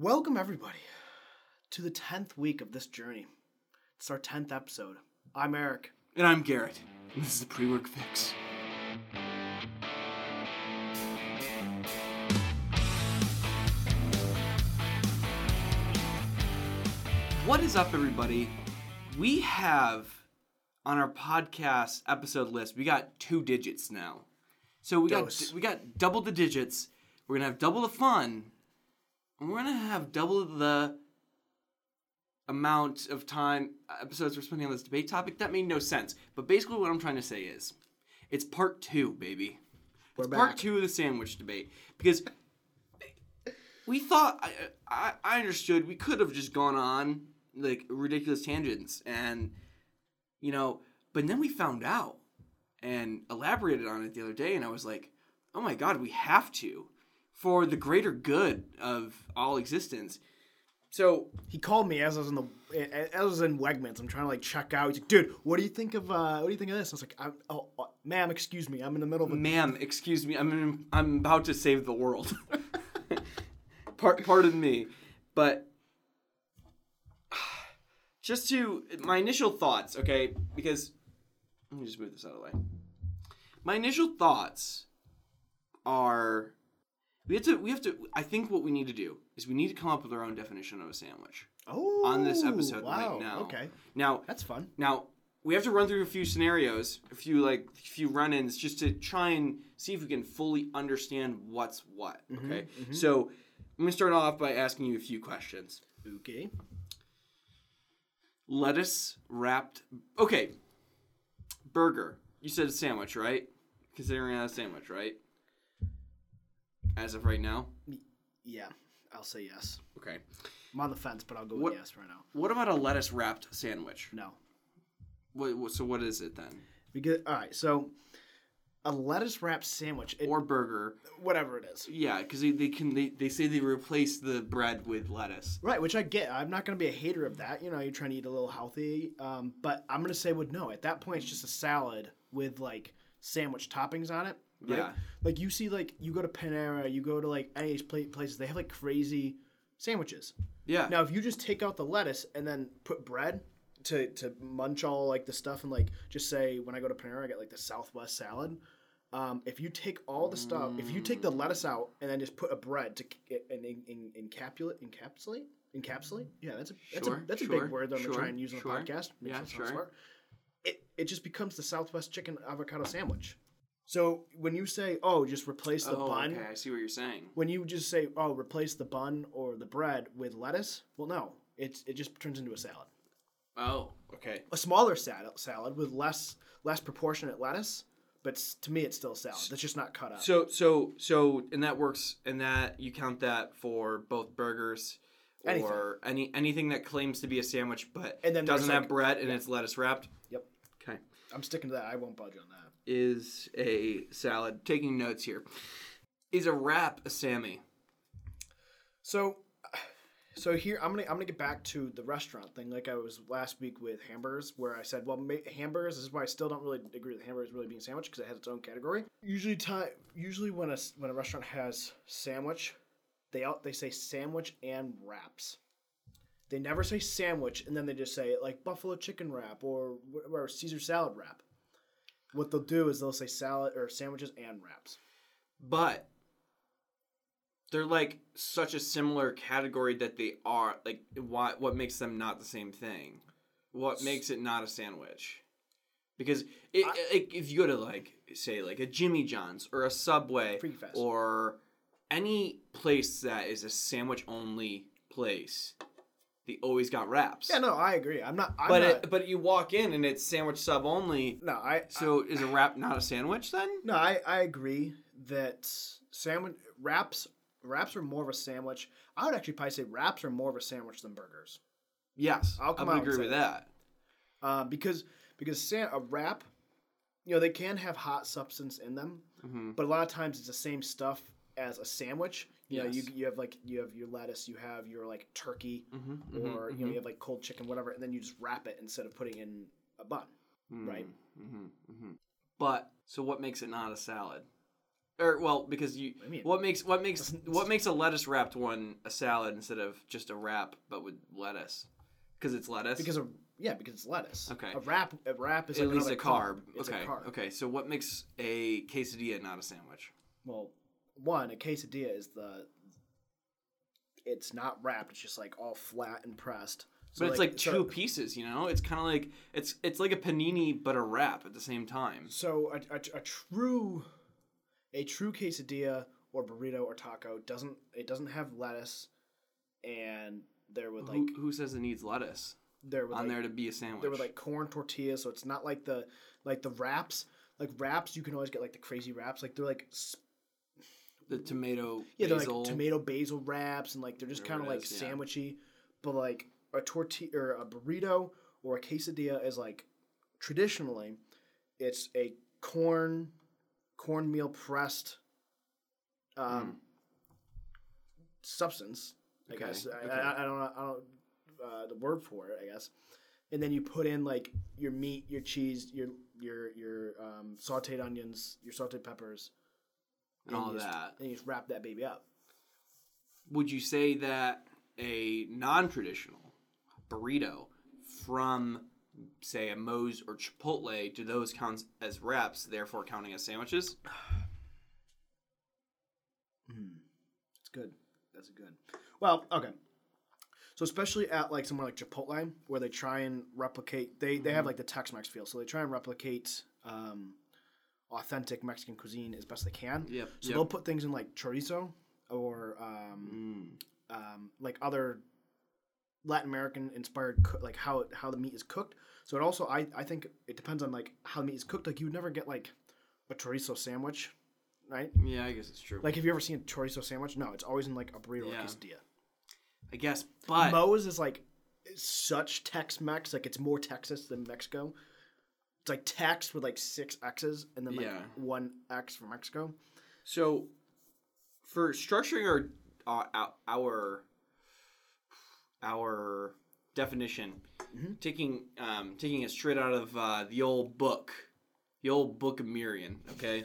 Welcome, everybody, to the 10th week of this journey. It's our 10th episode. I'm Eric. And I'm Garrett. And this is the pre work fix. What is up, everybody? We have on our podcast episode list, we got two digits now. So we Dose. got we got double the digits. We're gonna have double the fun, we're gonna have double the amount of time episodes we're spending on this debate topic. That made no sense. But basically, what I'm trying to say is, it's part two, baby. We're it's part two of the sandwich debate because we thought I, I I understood we could have just gone on like ridiculous tangents and you know, but then we found out and elaborated on it the other day, and I was like, oh my god, we have to for the greater good of all existence. So He called me as I was in the as I was in Wegmans. I'm trying to like check out. He's like, "Dude, what do you think of uh, what do you think of this?" I was like, I'm, "Oh, uh, ma'am, excuse me. I'm in the middle of a Ma'am, excuse me. I'm in, I'm about to save the world. Part pardon me, but just to my initial thoughts, okay? Because let me just move this out of the way. My initial thoughts are we have to we have to I think what we need to do is we need to come up with our own definition of a sandwich oh on this oh, episode wow, right now. Okay, Now, that's fun. now we have to run through a few scenarios, a few like a few run-ins, just to try and see if we can fully understand what's what. Mm-hmm, okay, mm-hmm. so I'm gonna start off by asking you a few questions. Okay, Lettuce wrapped. Okay, burger. You said a sandwich, right? Considering that a sandwich, right? As of right now. yeah, I'll say yes. Okay. I'm on the fence, but I'll go What- with yes right now. What about a lettuce wrapped sandwich? No, What, what, so what is it then? because all right, so a lettuce wrapped sandwich, it, Or burger? whatever it is. Yeah, because they, they can they, they say they replace the bread with lettuce. Right, which I get. I'm not going to be a hater of that. You know, you're trying to eat a little healthy. Um, but I'm going to say would no. At that point, it's just a salad with like sandwich toppings on it. Right? Yeah. Like you see, like you go to Panera, you go to like any of these places, they have like crazy sandwiches. Yeah. Now, if you just take out the lettuce and then put bread to to munch all like the stuff and like just say when I go to Panera, I get like the Southwest salad. Um, if you take all the stuff, if you take the lettuce out and then just put a bread to and in, in, encapsulate, encapsulate, encapsulate, yeah, that's a that's Sure, a that's a sure, big word that I'm sure, gonna try and use on the podcast. Makes Yeah, sure. smart. It it just becomes the Southwest chicken avocado sandwich. So when you say, oh, just replace the oh, bun, okay. I see what you're saying. when you just say, "Oh, replace the bun or the bread with lettuce," well, no, it's it just turns into a salad. Oh, okay. A smaller salad, salad with less less proportionate lettuce, but to me, it's still a salad. That's just not cut up. So so so and that works and that you count that for both burgers Anything. or any anything that claims to be a sandwich but And then doesn't have bread and it's lettuce wrapped. Yep. Okay. I'm sticking to that. I won't budge on that. Is a salad. Taking notes here. Is a wrap a Sammy? So, so here I'm gonna I'm gonna get back to the restaurant thing, like I was last week with hamburgers, where I said, well, ma- hamburgers. This is why I still don't really agree with hamburgers really being sandwich because it has its own category. Usually, time usually when a when a restaurant has sandwich, they out they say sandwich and wraps. They never say sandwich, and then they just say like buffalo chicken wrap or or Caesar salad wrap. What they'll do is they'll say salad or sandwiches and wraps. But they're like such a similar category that they are like what what makes them not the same thing? What makes it not a sandwich? Because it, like if you go to like say like a Jimmy John's or a Subway or any place that is a sandwich only place, they always got wraps. Yeah, no, I agree. I'm not. I'm but not, it, but you walk in and it's sandwich sub only. no, I So is a wrap not a sandwich then? No, I, I agree that sandwich wraps wraps are more of a sandwich. I would actually probably say wraps are more of a sandwich than burgers. Yes, I'll come I would agree with that. that. Uh, because because a wrap, you know, they can have hot substance in them, Mhm. but a lot of times it's the same stuff as a sandwich. You know, you, Yes. you have like you have your lettuce, you have your like turkey, Mhm, or mhm, you know you have like cold chicken, whatever, and then you just wrap it instead of putting in a bun. right? Mm-hmm, hmm But so what makes it not a salad? Or well, because you I mean- what makes what makes what makes a lettuce wrapped one a salad instead of just a wrap but with lettuce? Because it's lettuce. Because of yeah, because it's lettuce. Okay. A wrap a wrap is at like least a carb. It's okay. a carb. Okay. So what makes a quesadilla not a sandwich? Well, one, a quesadilla is the it's not wrapped, it's just like all flat and pressed. So, But it's like so- two pieces, you know. It's kind of like it's it's like a panini but a wrap at the same time. So a, a, a true a true quesadilla or burrito or taco doesn't it doesn't have lettuce and there would like who, who says it needs lettuce there would on like, there to be a sandwich? there were like corn tortillas, so it's not like the like the wraps. Like wraps, you can always get like the crazy wraps. Like they're like the tomato yeah, they're like tomato basil wraps, and like they're just kind of like is, yeah. sandwichy. But like a tortilla or a burrito or a quesadilla is like traditionally, it's a corn cornmeal pressed um, substance. I Mm. Okay, guess I, okay. I, I don't know. I don't uh, the word for it. I guess. And then you put in like your meat, your cheese, your your your um, sautéed onions, your sautéed peppers, and all just- that. and you just wrap that baby up. Would you say that a non-traditional burrito from say a Moe's or Chipotle do those count as wraps, therefore counting as sandwiches? Hmm. It's good. That's good. Well, okay. So especially at like somewhere like Chipotle, where they try and replicate, they they have like the Tex-Mex feel, so they try and replicate um, authentic Mexican cuisine as best they can. Yep. So they'll put things in like chorizo or um, Mm. um, like other Latin American inspired coo- like how it, how the meat is cooked. So it also I, I think it depends on like how the meat is cooked. Like you would never get like a chorizo sandwich, right? Yeah, I guess it's true. Like have you ever seen a chorizo sandwich? No, it's always in like a burrito Yeah. or quesadilla. I guess, but Moe's is like such Tex-Mex, like it's more Texas than Mexico. It's like Tex with like six X's and then like Yeah. one X for Mexico. So, for structuring our uh, our our definition, Mm-hmm. taking um, taking it straight out of uh, the old book, the old book of Merriam. Okay,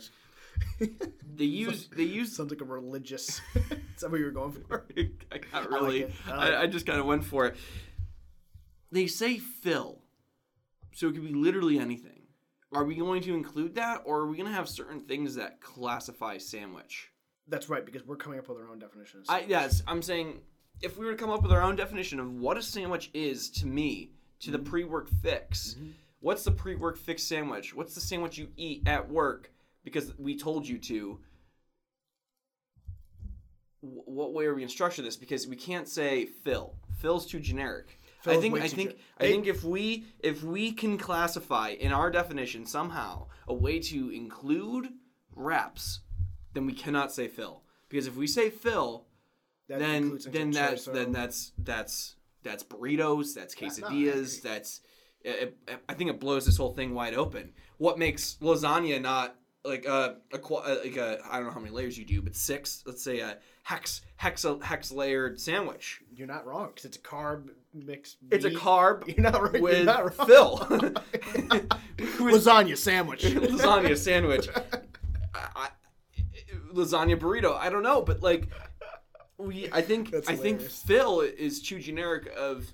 they use they use. Sounds like a religious. is that what you were going for? I got like really. I I, like I, just kind of went for it. They say fill, so it could be literally anything. Are we going to include that, or are we going to have certain things that classify sandwich? That's right, because we're coming up with our own definitions. I yes, I'm saying if we were to come up with our own definition of what a sandwich is to me, to the mm-hmm. pre-work fix, mm-hmm. what's the pre-work fix sandwich? What's the sandwich you eat at work because we told you to? What way are we going to structure this? Because we can't say fill. Fill's too generic. I think I think I think if we if we can classify in our definition somehow a way to include wraps, then we cannot say fill. Because if we say fill, That then then that's then that's that's that's burritos, that's quesadillas, that's it, it- I think it blows this whole thing wide open. What makes lasagna not like a, a uh, like a I don't know how many layers you do, but six, let's say a hex hex hex layered sandwich. You're not wrong because it's a carb mixed. It's a carb You're not right. with You're not. With Lasagna sandwich. lasagna sandwich. I, I, lasagna burrito. I don't know, but like we, I think I think. Fill is too generic of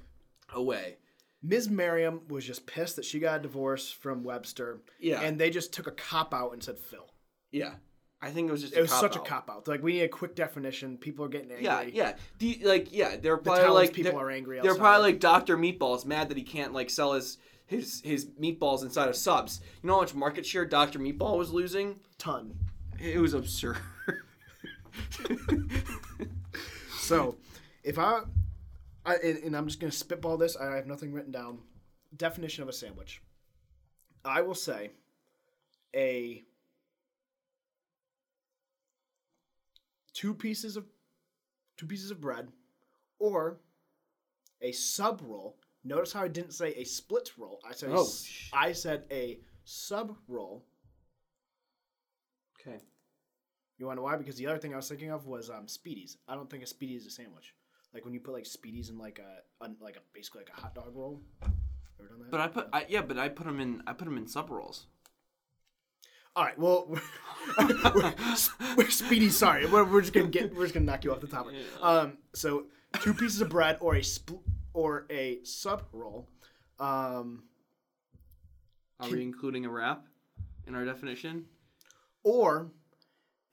a way. Ms. Merriam was just pissed that she got a divorce from Webster. Yeah. And they just took a cop out and said fill. Yeah, I think it was just It was such cop-out. a cop out. Like we need a quick definition. People are getting angry. Yeah, yeah. The, like yeah, they're probably Towers like people are angry. they're probably like Doctor Meatballs, mad that he can't like sell his his his meatballs inside of subs. You know how much market share Doctor Meatball was losing? ton. It was absurd. So, if I, I and, and I'm just gonna spitball this. I have nothing written down. Definition of a sandwich. I will say, a two pieces of two pieces of bread, or a sub roll. Notice how I didn't say a split roll. I said a Oh, sh- I said a sub roll. okay. You want to know why? Because the other thing I was thinking of was um, Spiedies. I don't think a Spiedie is a sandwich. Like when you put like Spiedies in like a, un like a basically like a hot dog roll. Ever done that? But I put I, yeah, but I put them in I put them in sub rolls. All right. Well, we're, we're speedy. Sorry, we're, we're just gonna get. We're just gonna knock you off the topic. Um. So two pieces of bread or a spl- or a sub roll. Um. Are we including a wrap in our definition? Or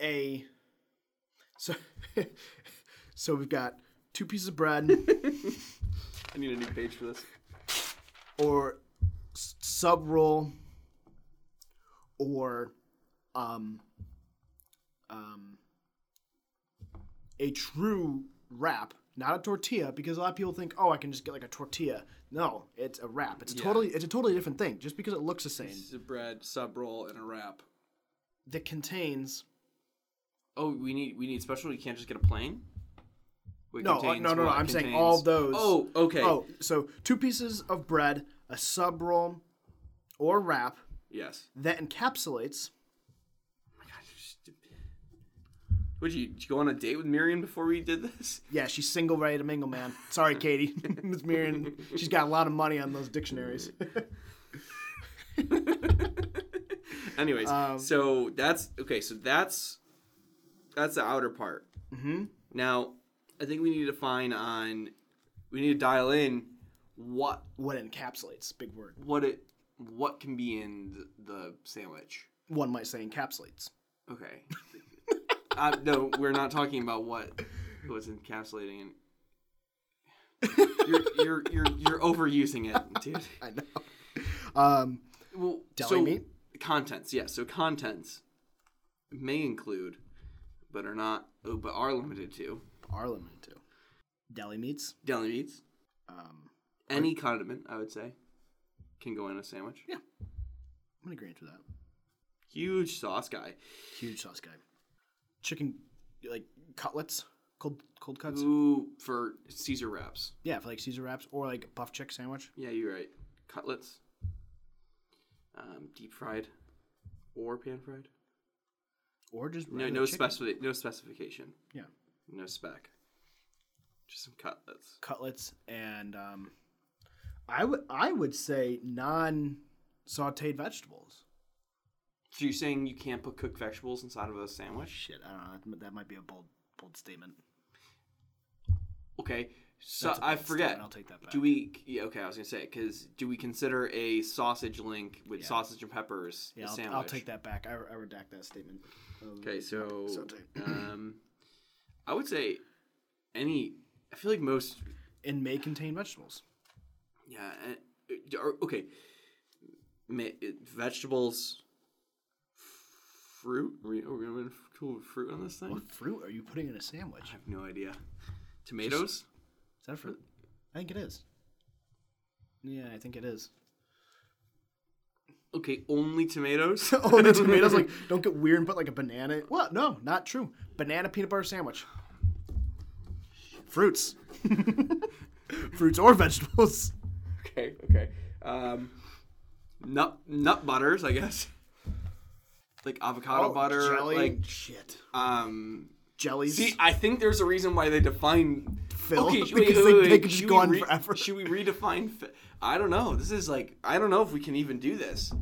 a. So. so we've got two pieces of bread I need a new page for this. or s- sub roll or um um a true wrap not a tortilla because a lot of people think oh i can just get like a tortilla no it's a wrap it's a Yeah. totally it's a totally different thing just because it looks the same This is a bread, sub roll, and a wrap. that contains Oh, we need we need special. You can't just get a plain. No uh, contains no no no i'm saying all those Oh, okay. oh so two pieces of bread a sub roll or wrap yes. that encapsulates Oh my God. Would you, did you go on a date with Merriam before we did this? Yeah, she's single, ready to mingle, man. Sorry, Katie. Miss Merriam, she's got a lot of money on those dictionaries. Anyways, Um, so that's okay. So that's that's the outer part. mm-hmm. Now, I think we need to define on. We need to dial in what What encapsulates? Big word. what it what can be in the, the sandwich. One might say encapsulates. Okay. uh, no, we're not talking about what was encapsulating. In... You're, you're you're you're overusing it, dude. I know. Um, Well, Deli so, meat? Contents, yes. So contents may include, but are not, oh, but are limited to are limited to deli meats. deli meats. Um, Any condiment, I would say, can go in a sandwich. Yeah. I'm gonna agree with that. Huge sauce guy. Huge sauce guy. Chicken, like cutlets, cold cold cuts. Ooh, for Caesar wraps. Yeah, for like Caesar wraps or like buff chick sandwich. Yeah, you're right. Cutlets. Um, deep fried, or pan fried. Or just No, regular no chicken. no specification. Yeah. No spec. Just some cutlets. cutlets and um, I would I would say non sautéed vegetables. So you're saying you can't put cooked vegetables inside of a sandwich? Shit, I don't know. That might be a bold bold statement. Okay. So I forget. I'll take that back. Do we? Yeah. Okay. I was gonna say because do we consider a sausage link with Yeah. sausage and peppers Yeah, a I'll, sandwich? I'll take that back. I, I redact that statement. Okay. So um, I would say any. I feel like most. and may contain vegetables. Yeah. uh, or- Okay. Ma- Vegetables. Fruit? Are we, are we going to fruit on this thing? What fruit are you putting in a sandwich? I have no idea. Tomatoes? Is that fruit? I think it is. Yeah, I think it is. Okay, only tomatoes? Only tomatoes. Like, don't get weird and put like a banana. What? No, not true. Banana peanut butter sandwich. Fruits. Fruits or vegetables. Okay, okay. Um, nut nut butters, I guess. Like avocado butter, Oh, jelly. like shit. um. Jellies. See, I think there's a reason why they define Fill, Okay, because wait, they- wait, they could just Should go on re- forever. Should we redefine? Fi- I don't know. This is like I don't know if we can even do this.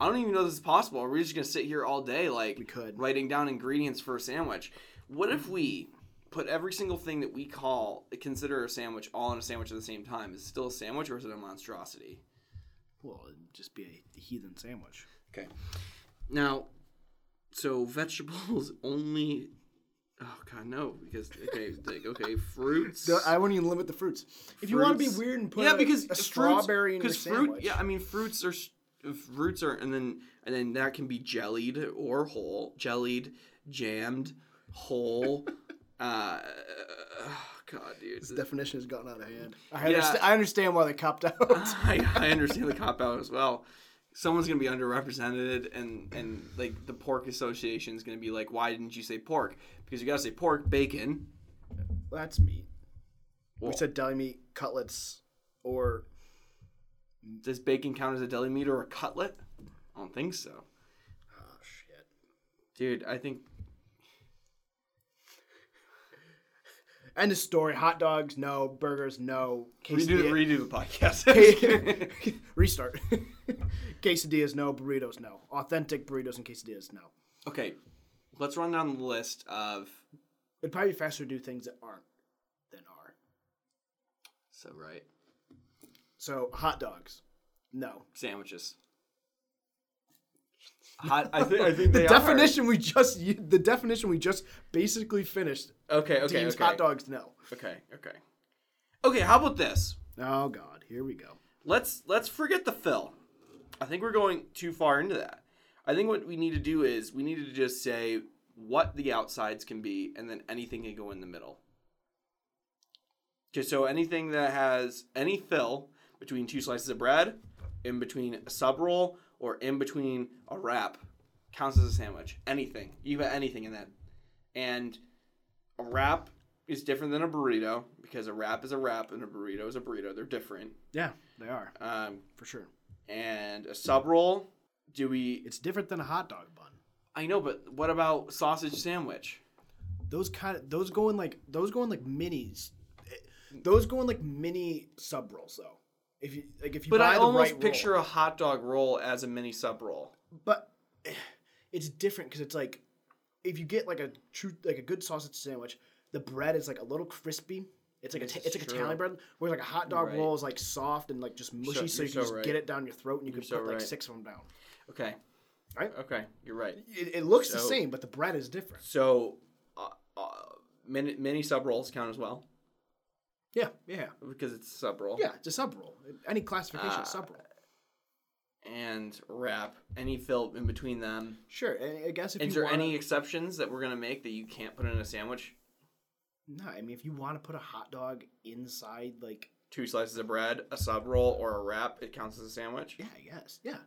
I don't even know this is possible. Are we just gonna sit here all day like We could. writing down ingredients for a sandwich? What if we put every single thing that we call consider a sandwich all in a sandwich at the same time? Is it still a sandwich or is it a monstrosity? well, it'd just be a heathen sandwich. Okay. Now, so vegetables only. Oh God, no! Because okay, like, okay, fruits. No, I won't even limit the fruits. If you want to be Fruits. weird and put yeah, a, because a fruits- strawberry in your 'cause fruit. sandwich, Yeah, I mean fruits are s- fruits are, and then and then that can be jellied or whole, jellied, jammed, whole. uh, God, dude. this definition has gotten out of hand. I, Yeah. understand, I understand why they copped out. I, I understand the cop out as well. Someone's gonna be underrepresented, and and like the pork association is gonna be like, why didn't you say pork? Because you gotta say pork, bacon. That's meat. Well, we said deli meat, cutlets, or does bacon count as a deli meat or a cutlet? I don't think so, oh shit. dude. I think End of story. Hot dogs, no. Burgers, no. Redo, redo the podcast. Restart. quesadillas, no. Burritos, no. Authentic burritos and quesadillas, no. okay, let's run down the list of. It'd probably be faster to do things that aren't than are. So right, So hot dogs, no. sandwiches. Hot. I think. I think the they definition we just the definition we just basically finished Okay. Okay. deems okay. hot dogs no. Okay. Okay. Okay. How about this? Oh God, here we go. let's let's forget the fill. I think we're going too far into that. I think what we need to do is we need to just say what the outsides can be, and then anything can go in the middle. Just so anything that has any fill between two slices of bread, in between a sub roll, or in between a wrap, counts as a sandwich. Anything, you have anything in that, and a wrap is different than a burrito because a wrap is a wrap and a burrito is a burrito. They're different. Yeah, they are Um, for sure. and a sub roll. Do we? It's different than a hot dog bun. I know, but what about sausage sandwich? Those kind of those go in like those go in like minis. Eh, Those go in like mini sub rolls though. If you like if you But I the almost right picture roll. a hot dog roll as a mini sub roll. but eh, it's different because it's like if you get like a true like a good sausage sandwich, the bread is like a little crispy. It's like a This ta- it's like a true. Italian bread, where like a hot dog Right. roll is like soft and like just mushy, so you're you can so just right. get it down your throat and you You're can so put like right. six of them down. Okay. Right? Okay, you're right. It, it looks the same, but the bread is different. So, uh, uh, mini, mini sub rolls count as well Yeah, yeah, because it's a sub roll. yeah. It's a sub roll. Any classification, Uh, sub roll. And wrap any fill in between them. Sure. I guess if Is there wanna, any exceptions that we're gonna make that you can't put in a sandwich? No, I mean if you want to put a hot dog inside, like Two slices of bread, a sub roll, or a wrap, it counts as a sandwich. yeah, I guess yeah.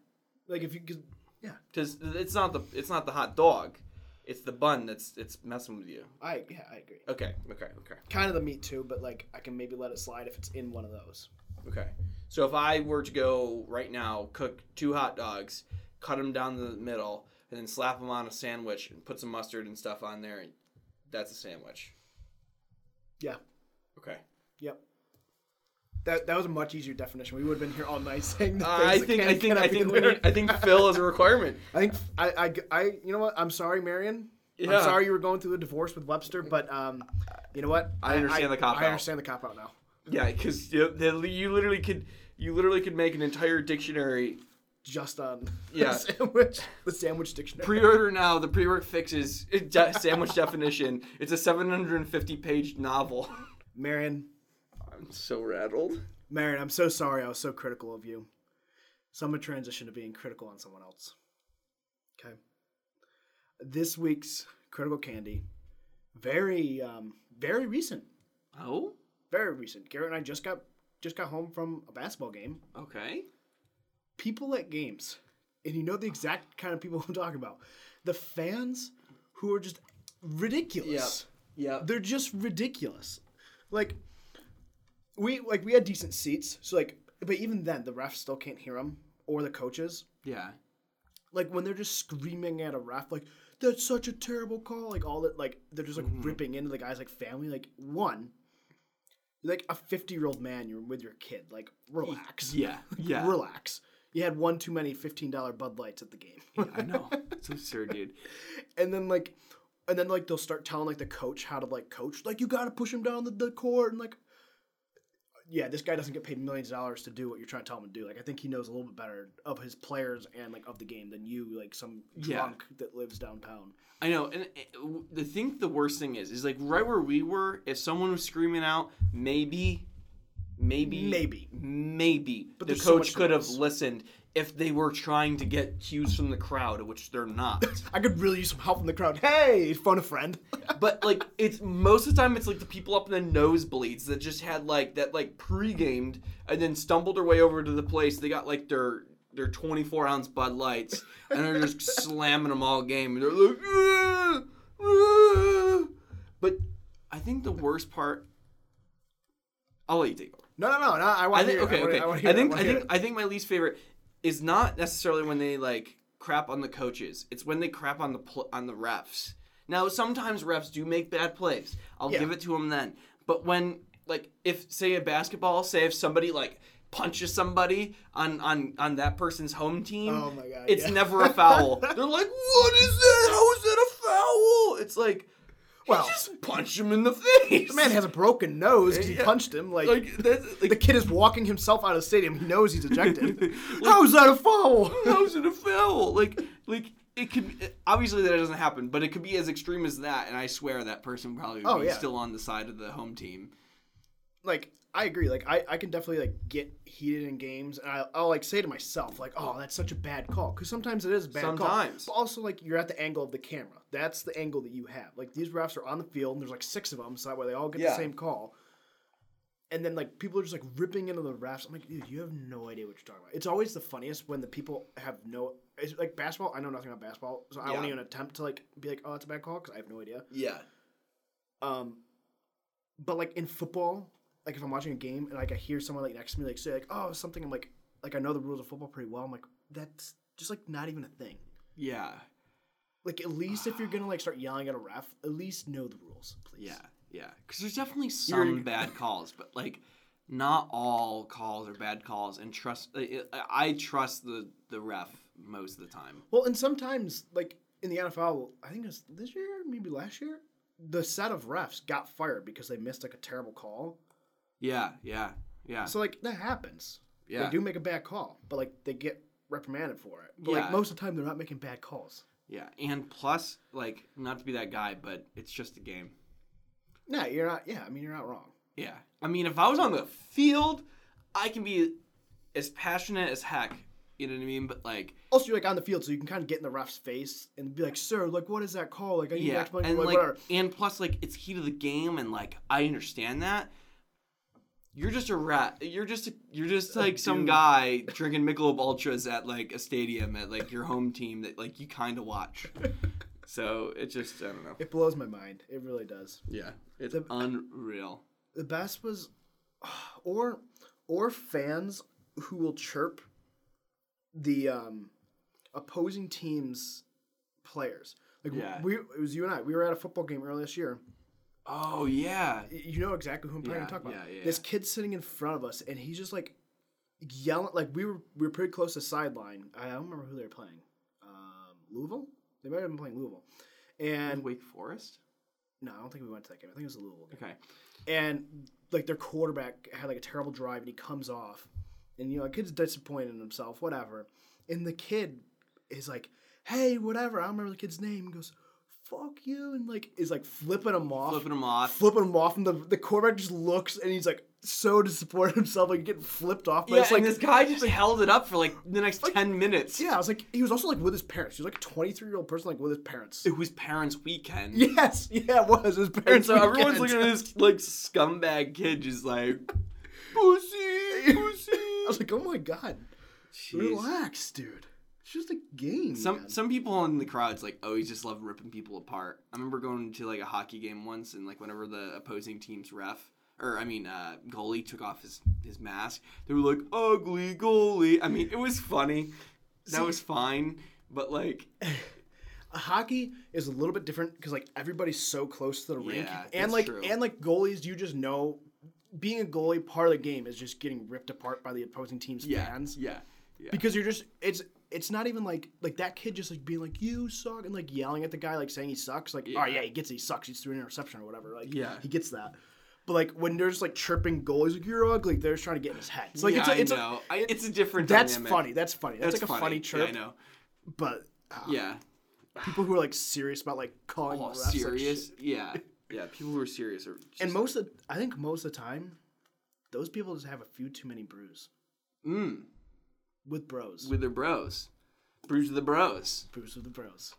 Like if you could, yeah, Because it's not the it's not the hot dog, it's the bun that's it's messing with you. I yeah I agree. Okay, okay, okay, Kind of the meat too, but like I can maybe let it slide if it's in one of those. okay. So if I were to go right now, cook two hot dogs, cut them down the middle, and then slap them on a sandwich and put some mustard and stuff on there, and that's a sandwich. Yeah. Okay. Yep. That, that was a much easier definition. We would have been here all night saying. The Uh, I think I think I think in we need, I think fill is a requirement. I think I, I, I you know what? I'm sorry, Marion. Yeah. I'm sorry you were going through a divorce with Webster, but um, you know what? I understand the cop I out. understand the cop out now. Yeah, because you, you literally could you literally could make an entire dictionary Just on Yeah. the sandwich, the sandwich dictionary. Pre-order now. The pre-work fixes de- sandwich definition. It's a 750 page novel. Marion, I'm so rattled. Marion, I'm so sorry. I was so critical of you. So I'm gonna transition to being critical on someone else. Okay. This week's critical candy, very, um, very recent. Oh, Very recent. Garrett and I just got just got home from a basketball game. okay. People at games, and you know the exact kind of people I'm talking about. The fans who are just ridiculous. Yeah. They're just ridiculous. Like we like we had decent seats, so like, but even then the refs still can't hear them or the coaches. Yeah. Like when they're just screaming at a ref, like that's such a terrible call. Like all that, like they're just like Mm-hmm. ripping into the guy's like family. Like one, like a 50 year old man, you're with your kid. Like relax. Yeah. Yeah. Relax. You had one too many $15 Bud Lights at the game. I know. It's absurd, dude. and then like and then like they'll start telling like the coach how to like coach like you gotta push him down the, the court and like yeah this guy doesn't get paid millions of dollars to do what you're trying to tell him to do like i think he knows a little bit better of his players and like of the game than you like some Yeah. drunk that lives downtown I know, and eh, it, the thing, the worst thing is, is like right where we were. If someone was screaming out, maybe, maybe, Maybe. maybe But the so coach much could have listened if they were trying to get cues from the crowd, which they're not. i could really use some help from the crowd hey phone a friend but like, it's most of the time, it's like the people up in the nosebleeds that just had like that, like pre-gamed and then stumbled their way over to the place. They got like their their 24 ounce Bud Lights and they're just slamming them all game. And they're like, "Ah, ah." but I think the worst part. I'll let you take over. no no no no i I want to hear okay, it. I wanna- okay. I, I think wanna I think it. I think my least favorite is not necessarily when they like crap on the coaches. It's when they crap on the pl- on the refs. Now sometimes refs do make bad plays. I'll Yeah. give it to them then. But when like if say a basketball, say if somebody like punches somebody on on on that person's home team, Oh my god. it's yeah. never a foul. They're like, "What is that? How is that a foul?" It's like, well, just punch him in the face. The man has a broken nose because he Yeah. punched him. Like, like like the kid is walking himself out of the stadium. He knows he's ejected. How is that a foul? how's it a foul? Like, like it could obviously that doesn't happen, but it could be as extreme as that. And I swear that person probably would Oh, be yeah. still on the side of the home team. like I agree. Like I, I can definitely like get heated in games, and I, I'll like say to myself like, "Oh, that's such a bad call," because sometimes it is a bad Sometimes. call. But also like you're at the angle of the camera. That's the angle that you have. Like these refs are on the field, and there's like six of them, so that way they all get Yeah. the same call. And then like people are just like ripping into the refs. I'm like, dude, you have no idea what you're talking about. It's always the funniest when the people have no. It's like basketball. I know nothing about basketball, so I won't Yeah. even attempt to like be like, "Oh, it's a bad call," because I have no idea. Yeah, Um, but like in football, like if I'm watching a game and like I hear someone like next to me like say like oh something, I'm like like I know the rules of football pretty well. I'm like that's just like not even a thing. yeah, Like at least if you're gonna like start yelling at a ref, at least know the rules, please. yeah, yeah. Because there's definitely some You're- bad calls, but like not all calls are bad calls. And trust, I, I trust the the ref most of the time. Well, and sometimes like in the NFL, I think it was this year, maybe last year, the set of refs got fired because they missed like a terrible call. Yeah, yeah, yeah, So like that happens. yeah. They do make a bad call, but like they get reprimanded for it. But Yeah. like most of the time, they're not making bad calls. Yeah, and plus, like, not to be that guy, but it's just a game. No, you're not. Yeah, I mean you're not wrong. Yeah. I mean, if I was on the field, I can be as passionate as heck. You know what I mean? But like, Also, you're like on the field, so you can kind of get in the ref's face and be like, "Sir, like, what is that call? Like, I need yeah, to explain." and like, like, and plus, like, it's heat of the game, and like, I understand that. You're just a rat. You're just a, you're just like some dude. guy drinking Michelob Ultras at like a stadium at like your home team that like you kind of watch. so it just I don't know. It blows my mind. It really does. Yeah, it's The- unreal. The best was, or, or fans who will chirp the um, opposing team's players. Like Yeah. we, it was you and I. We were at a football game earlier this year. Oh yeah. You know exactly who I'm probably Yeah, talking about. yeah, yeah, This yeah. kid sitting in front of us, and he's just like yelling. Like we were, we were pretty close to sideline. I don't remember who they were playing. Um, Louisville. They might have been playing Louisville. And And Wake Forest. no, I don't think we went to that game. I think it was a Louisville game. Okay. And like their quarterback had like a terrible drive, and he comes off, and you know, the kid's disappointed in himself, whatever. And the kid is like, "Hey, whatever." I don't remember the kid's name. He goes, "Fuck you," and like is like flipping him off Flipping them off. flipping him off, and the the quarterback just looks and he's like so disappointed in himself, like getting flipped off. But Yeah, it's like and this guy just held it up for like the next ten minutes. yeah, I was like he was also like with his parents. He was like a twenty three year old person like with his parents. It was parents' weekend. Yes, yeah, it was his And parents. so everyone's looking at this like scumbag kid just like pussy, pussy. I was like, oh my god, Jeez. relax, dude. It's just a game. Some man. some people in the crowd's like always just love ripping people apart. I remember going to like a hockey game once, and like whenever the opposing team's ref or I mean uh, goalie took off his his mask, they were like ugly goalie. I mean, it was funny. That See- was fine, but like hockey is a little bit different because like everybody's so close to the rink, Yeah, and like true. and like goalies, you just know. Being a goalie, part of the game is just getting ripped apart by the opposing team's yeah, fans. yeah, yeah. because you're just it's it's not even like like that kid just like being like you suck and like yelling at the guy like saying he sucks like oh Yeah. yeah he gets it, he sucks he's threw an interception or whatever like Yeah. he gets that but like when they're just like chirping goalies like you're ugly they're just trying to get in his head it's like yeah, it's a, it's I a, it's a different. that's dynamic. funny that's funny that's, That's like a funny chirp Yeah, I know. but uh, Yeah. people who are like serious about like calling Oh, refs, like, serious? shit. yeah. Yeah. People who are serious are. And most of I think most of the time those people just have a few too many brews mm, with bros with their bros, brews with the bros. brews with the bros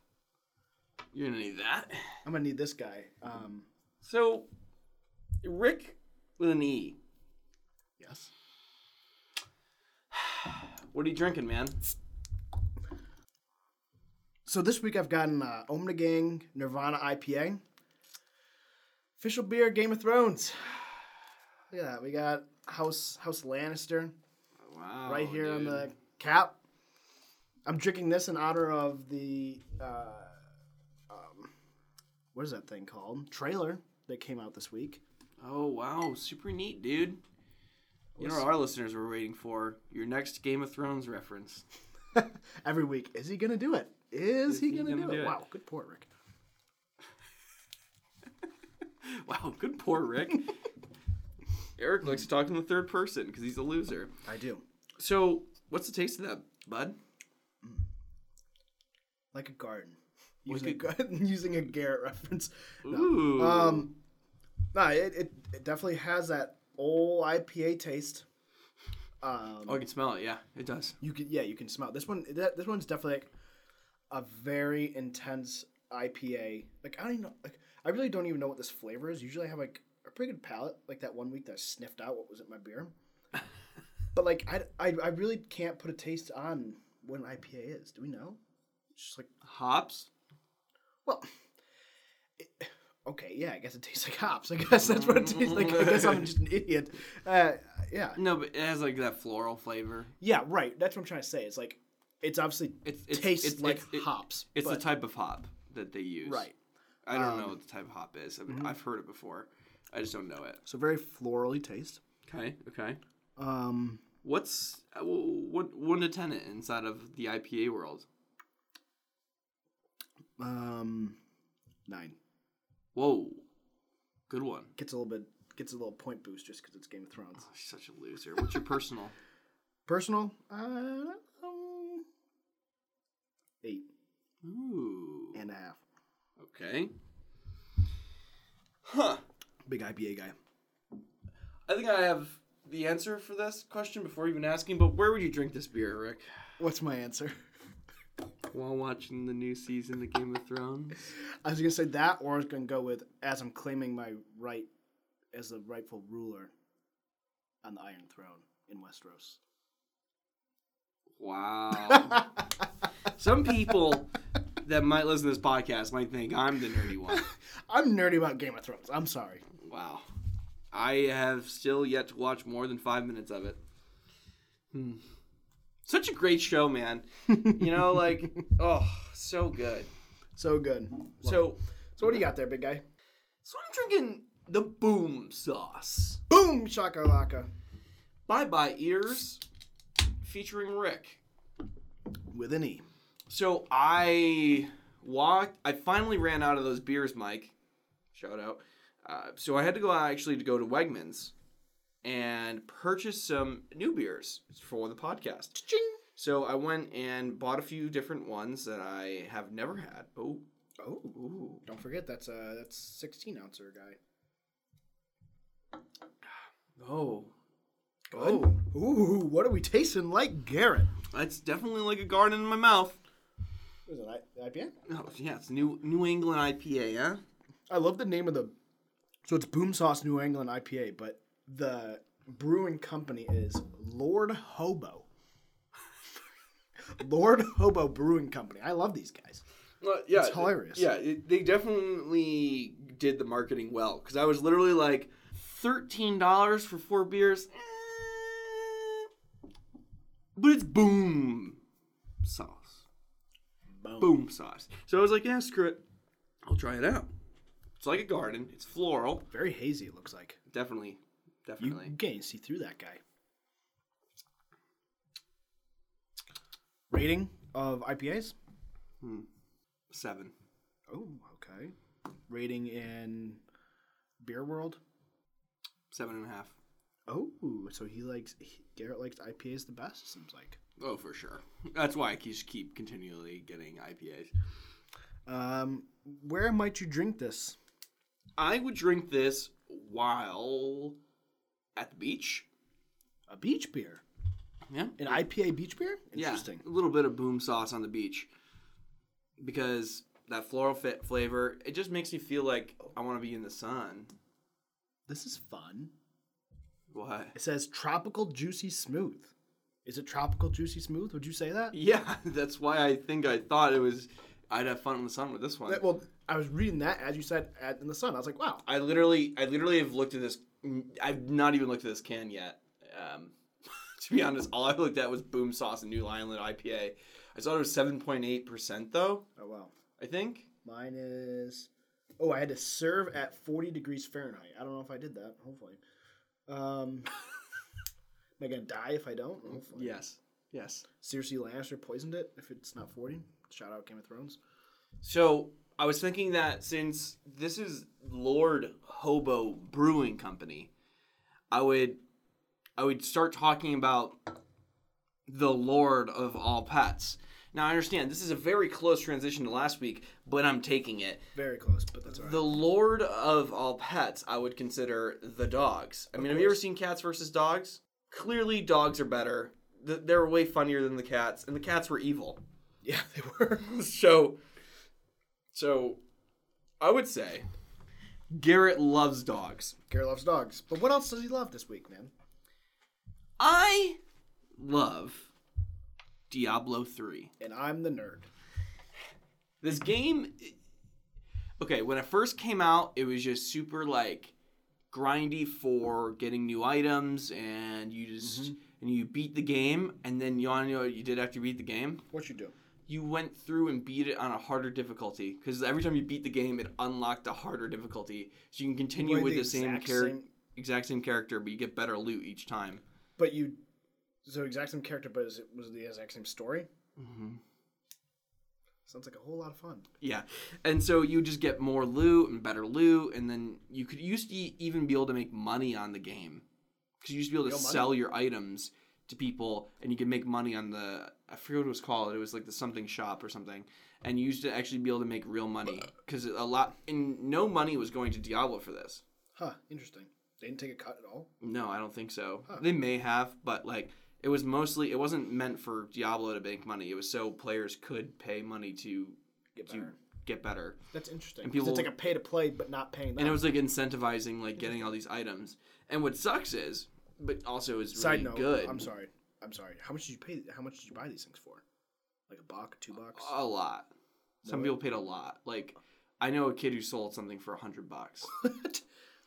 You're gonna need that. I'm gonna need this guy um So, Rick with an E. yes What are you drinking, man? So this week I've gotten uh, Ommegang Nirvana IPA. Official beer, Game of Thrones. Look at that. We got House House Lannister Wow. right here on the cap. I'm drinking this in honor of the uh, um, what is that thing called? Trailer that came out this week. Oh wow, super neat, dude. You know our listeners were waiting for? Your next Game of Thrones reference. Every week, is he gonna do it? Is, he, gonna, do, it? Wow, good pour, Rick. Wow, good poor Rick. Eric likes to talk in the third person because he's a loser. I do. So, what's the taste of that, bud? Like a garden. Like Using, a, gar- using a Garrett reference. No. Ooh. Um, no, it, it, it definitely has that old IPA taste. Um, oh, I can smell it. Yeah, it does. you can yeah, you can smell it. this one. That, this one's definitely like a very intense IPA. Like I don't even know. Like I really don't even know what this flavor is. Usually I have like a pretty good palate. Like that one week that I sniffed out what was in my beer. But like I, I, I really can't put a taste on what an IPA is. Do we know? It's just like Hops. well. It, okay, yeah, I guess it tastes like hops. I guess that's what it tastes like. I guess I'm just an idiot. Uh, yeah, No, but it has like that floral flavor. yeah, right. That's what I'm trying to say. It's like it's obviously It's, it's tastes it's, like it's, it- hops. It's but- the type of hop that they use. right. I don't know Um, what the type of hop is. I mean, I've heard it before. I just don't know it. So very florally taste. Okay. Okay. Um, What's uh, what one to ten inside of the IPA world? um, nine Whoa, good one. gets a little bit gets a little point boost just because it's Game of Thrones. Oh, such a loser. What's your personal? Personal, uh, um, eight Ooh. and a half. Okay. Huh. Big IPA guy. I think I have the answer for this question before even asking. But where would you drink this beer, Rick? What's my answer? While watching the new season of Game of Thrones. I was gonna say that, or I was gonna go with as I'm claiming my right as the rightful ruler on the Iron Throne in Westeros. Wow. Some people that might listen to this podcast might think I'm the nerdy one. I'm nerdy about Game of Thrones. I'm sorry. Wow. I have still yet to watch more than five minutes of it. Hmm. Such a great show, man. You know, like, oh, so good. So good. So, So what do you got there, big guy? so I'm drinking the Boom Sauce. Boom, shakalaka. Bye Bye Ears, featuring Rick. With an E. So I walked. I finally ran out of those beers, Mike. Shout out. Uh, so I had to go actually to go to Wegmans and purchase some new beers for the podcast. Ching. So I went and bought a few different ones that I have never had. Oh, Oh, ooh. don't forget that's uh that's 16 ouncer guy. oh, Oh, ooh, what are we tasting like Garrett? that's definitely like a garden in my mouth. What is it, I- IPA? Oh, yeah, it's New New England IPA, Yeah, I love the name of the. So it's Boom Sauce New England IPA, but the brewing company is Lord Hobo. Lord Hobo Brewing Company. I love these guys. Well, yeah, It's hilarious. Yeah, it, they definitely did the marketing well because I was literally like, thirteen dollars for four beers, Eh. but it's boom sauce, Boom. boom sauce. So I was like, yeah, screw it, I'll try it out. It's like a garden. It's floral. Very hazy. It looks like Definitely, definitely. you can't see through that guy. Rating of IPAs? Seven. Oh, okay. Rating in beer world? Seven and a half. Oh, so he likes he, Garrett likes IPAs the best. Seems like. Oh, for sure. That's why I just keep continually getting IPAs. Um, where might you drink this? I would drink this while at the beach. A beach beer. Yeah. An IPA beach beer? Interesting. Yeah, a little bit of boom sauce on the beach. Because that floral fit flavor, it just makes me feel like I want to be in the sun. This is fun. What? It says tropical juicy smooth. Is it tropical juicy smooth? Would you say that? Yeah, that's why I think I thought it was I'd have fun in the sun with this one. Well, I was reading that as you said at, in the sun. I was like, wow. I literally I literally have looked at this I've not even looked at this can yet. Um, to be honest, all I looked at was boom sauce and New Island IPA. I saw it was 7.8% though, Oh wow. I think. Mine is Oh, I had to serve at 40 degrees Fahrenheit. I don't know if I did that. Hopefully. Um, am I gonna die if I don't? Hopefully. Yes. Yes. Cersei Lannister poisoned it if it's not 40. Shout out Game of Thrones. So I was thinking that since this is Lord Hobo Brewing Company, I would I would start talking about the Lord of all pets. Now I understand this is a very close transition to last week, but I'm taking it. Very close, but that's all right. The Lord of all pets, I would consider the dogs. I Of mean, have you ever seen cats versus dogs? Clearly, dogs are better. They're way funnier than the cats, and the cats were evil. yeah, they were. So, so, I would say Garrett loves dogs. Garrett loves dogs. But what else does he love this week, man? I love Diablo 3. And I'm the nerd. This game Okay, when it first came out, it was just super like grindy for getting new items and you just mm-hmm. and you beat the game and then you know what you did after you beat the game? What you do? You went through and beat it on a harder difficulty because every time you beat the game, it unlocked a harder difficulty, so you can continue Play with the the, same character, same- exact same character, but you get better loot each time. But you. So exact same character, but is it was the exact same story? Mm-hmm. Sounds like a whole lot of fun. Yeah, and so you just get more loot and better loot, and then you could used to even be able to make money on the game because you used to be able to Real money? sell your items to people, and you could make money on the I forget what it was called. It was like the something shop or something, and you used to actually be able to make real money because a lot and no money was going to Diablo for this. Huh? Interesting. They didn't take a cut at all. No, I don't think so. Huh. They may have, but like it was mostly it wasn't meant for Diablo to make money. It was so players could pay money to Get to better. get better. That's interesting. And people- it's like a pay to play, but not paying. Them. and it was like incentivizing like getting all these items. And what sucks is, but also is really Side note. good. I'm sorry. I'm sorry. How much did you pay? How much did you buy these things for? Like a buck, two bucks. A lot. Some people paid a lot. Like I know a kid who sold something for a hundred bucks. What?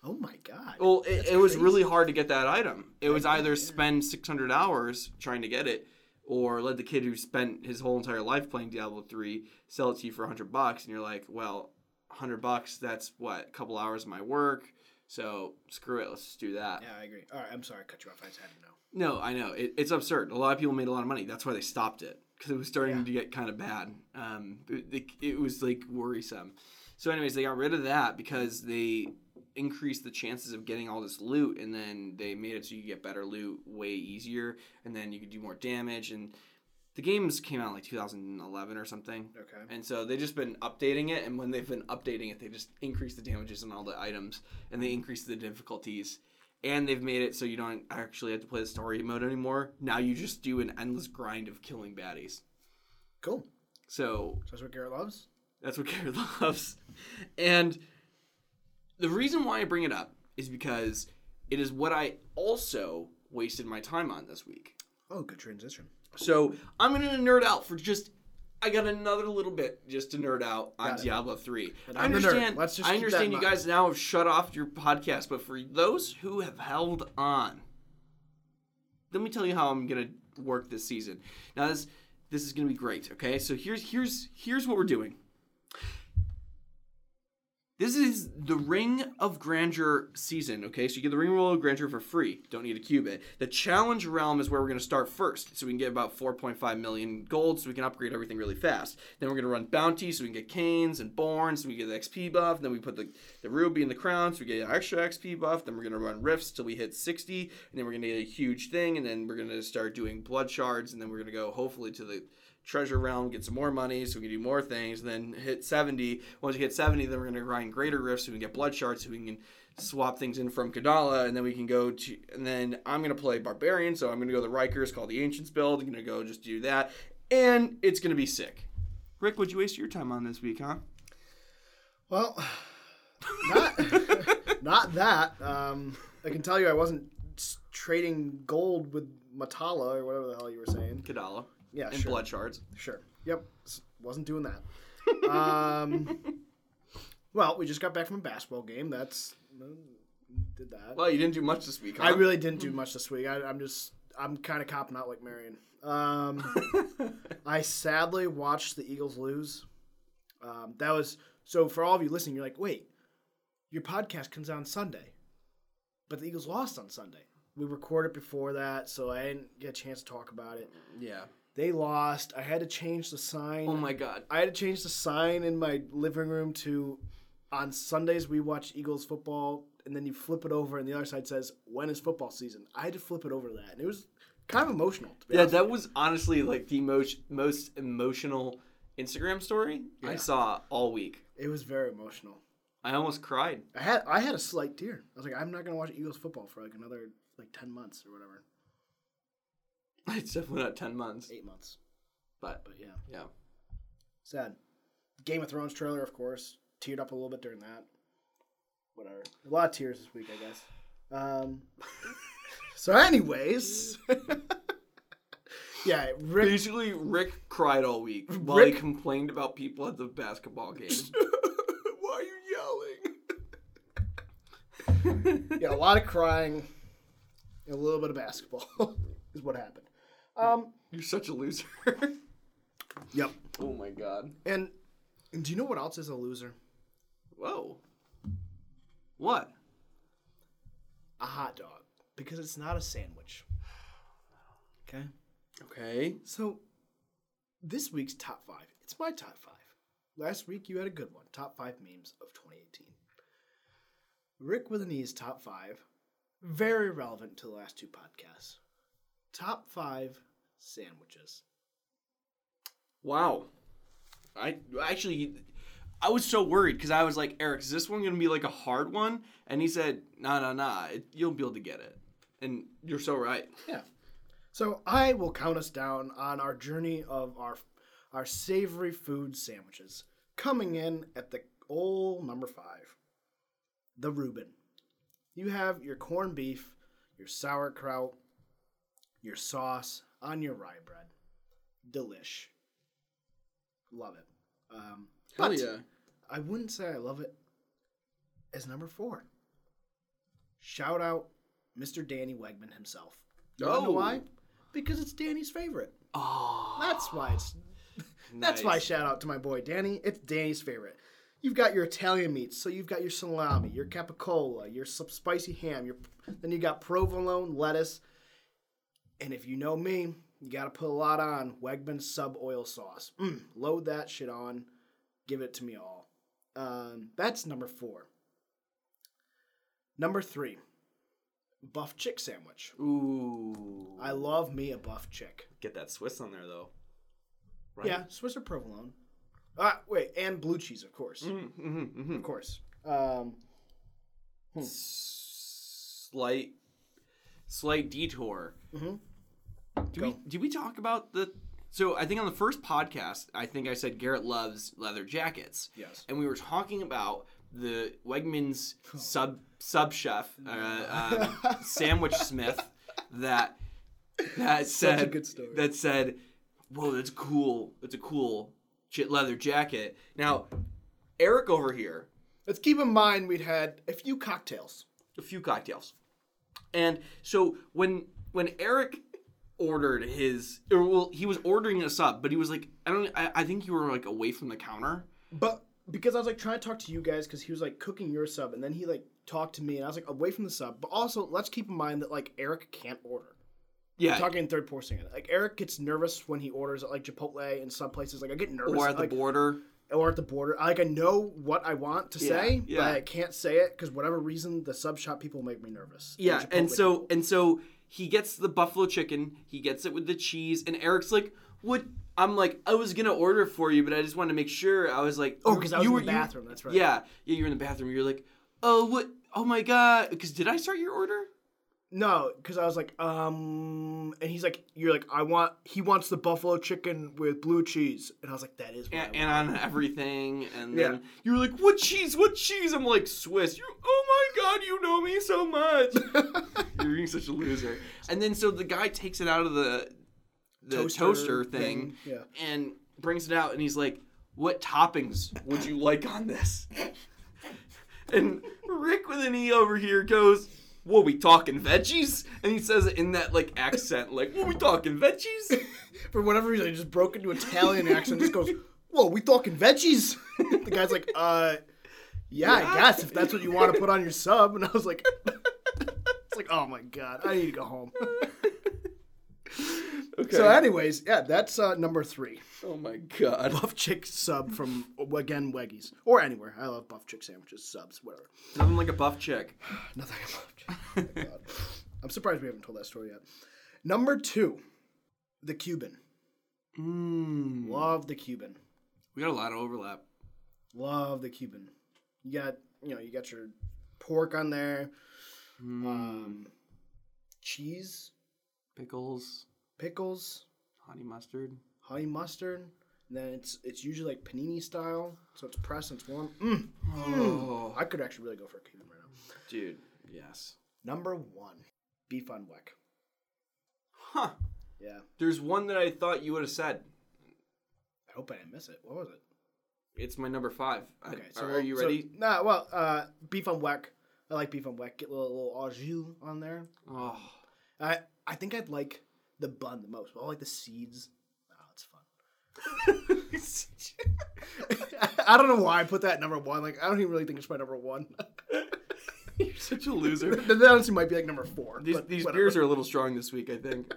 Oh my god. Well, it, That's it was crazy. really hard to get that item. It was either spend six hundred hours trying to get it, or let the kid who spent his whole entire life playing Diablo three sell it to you for hundred bucks, and you're like, well, hundred bucks. That's what a couple hours of my work. So screw it. Let's just do that. Yeah, I agree. All right, I'm sorry, I cut you off. I just had to know. No, I know it, it's absurd. A lot of people made a lot of money. That's why they stopped it because it was starting Yeah. to get kind of bad. Um, it, it, it was like worrisome. So, anyways, they got rid of that because they increased the chances of getting all this loot, and then they made it so you get better loot way easier, and then you could do more damage. And the games came out in like 2011 or something. Okay. And so they've just been updating it, and when they've been updating it, they just increase the damages on all the items, and they increase the difficulties, and they've made it so you don't actually have to play the story mode anymore. Now you just do an endless grind of killing baddies. Cool. So So that's what Garrett loves. that's what Garrett loves, and the reason why I bring it up is because it is what I also wasted my time on this week. Oh, good transition. So I'm gonna nerd out for just. I got another little bit just to nerd out on. Diablo three. And I I'm the nerd. understand. Let's just I keep that understand you mind. guys now have shut off your podcast, but for those who have held on, let me tell you how I'm gonna work this season. Now this this is gonna be great. Okay, so here's here's here's what we're doing. This is the Ring of Grandeur season, okay? So you get the Ring of Grandeur for free. Don't need a cubit. The Challenge Realm is where we're going to start first. So we can get about 4.5 million gold so we can upgrade everything really fast. Then we're going to run Bounty so we can get Canes and Borns so we get the XP buff. Then we put the, the Ruby in the Crown so we get an extra XP buff. Then we're going to run Rifts till we hit 60. And then we're going to get a huge thing. And then we're going to start doing Blood Shards. And then we're going to go hopefully to the treasure realm, get some more money so we can do more things, and then hit 70. Once we hit 70, then we're going to grind greater rifts so we can get blood shards so we can swap things in from Kadala, and then we can go to, and then I'm going to play Barbarian, so I'm going to go to the Rikers, called the Ancients build, I'm going to go just do that, and it's going to be sick. Rick, what'd you waste your time on this week, huh? Well, not not that. Um, I can tell you, I wasn't trading gold with Matala or whatever the hell you were saying. Kadala. Yeah, And sure. blood shards. Sure. Yep. Wasn't doing that. um, well, we just got back from a basketball game. That's uh, did that. Well, you didn't do much this week, huh? I really didn't do much this week. I, I'm just I'm kind of copping out like Merriam. Um, I sadly watched the Eagles lose. Um, that was So for all of you listening, you're like, wait, your podcast comes out on Sunday, but the Eagles lost on Sunday. We recorded before that, so I didn't get a chance to talk about it. Yeah. They lost. I had to change the sign. Oh my god. I had to change the sign in my living room to on Sundays we watch Eagles football, and then you flip it over, and the other side says when is football season. I had to flip it over to that, and it was kind of emotional. To be Yeah, that was honestly like the most most emotional Instagram story I saw all week. it was very emotional. I almost cried. I had I had a slight tear. I was like, I'm not gonna watch Eagles football for like another like ten months or whatever, It's definitely not ten months, eight months. but But yeah, yeah. sad. Game of Thrones trailer, of course, teared up a little bit during that. Whatever, a lot of tears this week, I guess. Um, so, anyways, yeah, Rick. Basically, Rick cried all week while he complained about people at the basketball game. Why are you yelling? yeah, a lot of crying, and a little bit of basketball is what happened. Um, You're such a loser. yep. oh my god. And and do you know what else is a loser? Whoa. What? A hot dog, because it's not a sandwich. Okay. Okay. So, this week's top five. It's my top five. Last week you had a good one. Top five memes of 2018. Rick with an E's top five. Very relevant to the last two podcasts. Top five sandwiches. Wow. I actually, I was so worried because I was like, Eric, is this one gonna be like a hard one? And he said, Nah, nah, nah. It, you'll be able to get it. And you're so right. Yeah. So I will count us down on our journey of our our savory food sandwiches. Coming in at the old number five, the Reuben. You have your corned beef, your sauerkraut, your sauce on your rye bread. Delish. Love it. Um, but I wouldn't say I love it as number four. Shout out Mr. Danny Wegman himself. You wanna know Oh. why? Because it's Danny's favorite. Oh, That's why it's. That's why shout out to my boy Danny. It's Danny's favorite. You've got your Italian meats, so you've got your salami, your capicola, your spicy ham. Your then you got provolone, lettuce, and if you know me, you got to put a lot on Wegman sub oil sauce. Mm, load that shit on, give it to me all. Um, that's number four. Number three, buff chick sandwich. Ooh. I love me a buff chick. get that Swiss on there though. Right? Yeah, Swiss or provolone. Ah, wait, and blue cheese, of course, Mm-hmm, mm-hmm, mm-hmm. of course. Um, Slight, slight detour. Do we did we talk about the? So I think on the first podcast, I think I said Garrett loves leather jackets. Yes. and we were talking about the Wegmans sub sub chef, uh, um, sandwich smith, that that said that said, "Whoa, that's cool. That's a cool leather jacket." Now, Eric over here, Let's keep in mind we'd had a few cocktails. a few cocktails, and so when when Eric ordered his, or well, he was ordering a sub, but he was like, I don't, I, I think you were like away from the counter. But because I was like trying to talk to you guys because he was like cooking your sub and then he like talked to me and I was like away from the sub. But also let's keep in mind that like Eric can't order. Yeah, Talking in third person. Like Eric gets nervous when he orders at like Chipotle and some places. Like I get nervous. or at the like, border. or at the border. Like I know what I want to Yeah, say, yeah. but I can't say it because whatever reason the sub shop people make me nervous. Yeah, and so people. and so he gets the buffalo chicken. He gets it with the cheese, and Eric's like, "What?" I'm like, "I was gonna order for you, but I just wanted to make sure." I was like, oh, you- because I was you in were the you- bathroom. that's right. Yeah, yeah, you're in the bathroom. You're like, "Oh, what? Oh my god!" Because did I start your order? No, because I was like, um, and he's like, you're like, I want. He wants the buffalo chicken with blue cheese, and I was like, that is what And, and on everything, and Yeah. then you were like, "What cheese? What cheese?" I'm like, "Swiss." You, oh my god, you know me so much. you're being such a loser. And then so the guy takes it out of the the toaster, thing Yeah. and brings it out and he's like, What toppings would you like on this? And Rick with an E over here goes, What we talking veggies? And he says it in that like accent, like, What we talking veggies? For whatever reason, he just broke into Italian accent. Just goes, Whoa, we talking veggies? the guy's like, uh, yeah, I guess if that's what you want to put on your sub. And I was like, it's like, oh my god, I need to go home. Okay. So, anyways, yeah, that's uh, number three. oh my god. Buff chick sub from again Weggies or anywhere. I love buff chick sandwiches, subs, whatever. Nothing like a buff chick. Nothing about oh my God. I'm surprised we haven't told that story yet. Number two, the Cuban. Mmm. Love the Cuban. We got a lot of overlap. Love the Cuban. You got you know you got your pork on there, Mm. um, cheese, Pickles, pickles, honey mustard. honey mustard. And then it's it's usually like panini style, so it's pressed and it's warm. Mm. Oh, I could actually really go for a Cuban right now. dude. Yes. Number one, beef on weck. Huh. Yeah, There's one that I thought you would have said. I hope I didn't miss it. What was it? It's my number five. I- so are you so- ready? Nah, well, uh, beef on weck. I like beef on weck. Get a little, little au jus on there. oh, I I think I'd like the bun the most. But I like the seeds. Oh, it's fun. I don't know why I put that at number one. Like I don't even really think it's my number one. you're such a loser. that honestly might be like number four. These, these whatever. beers are a little strong this week, I think.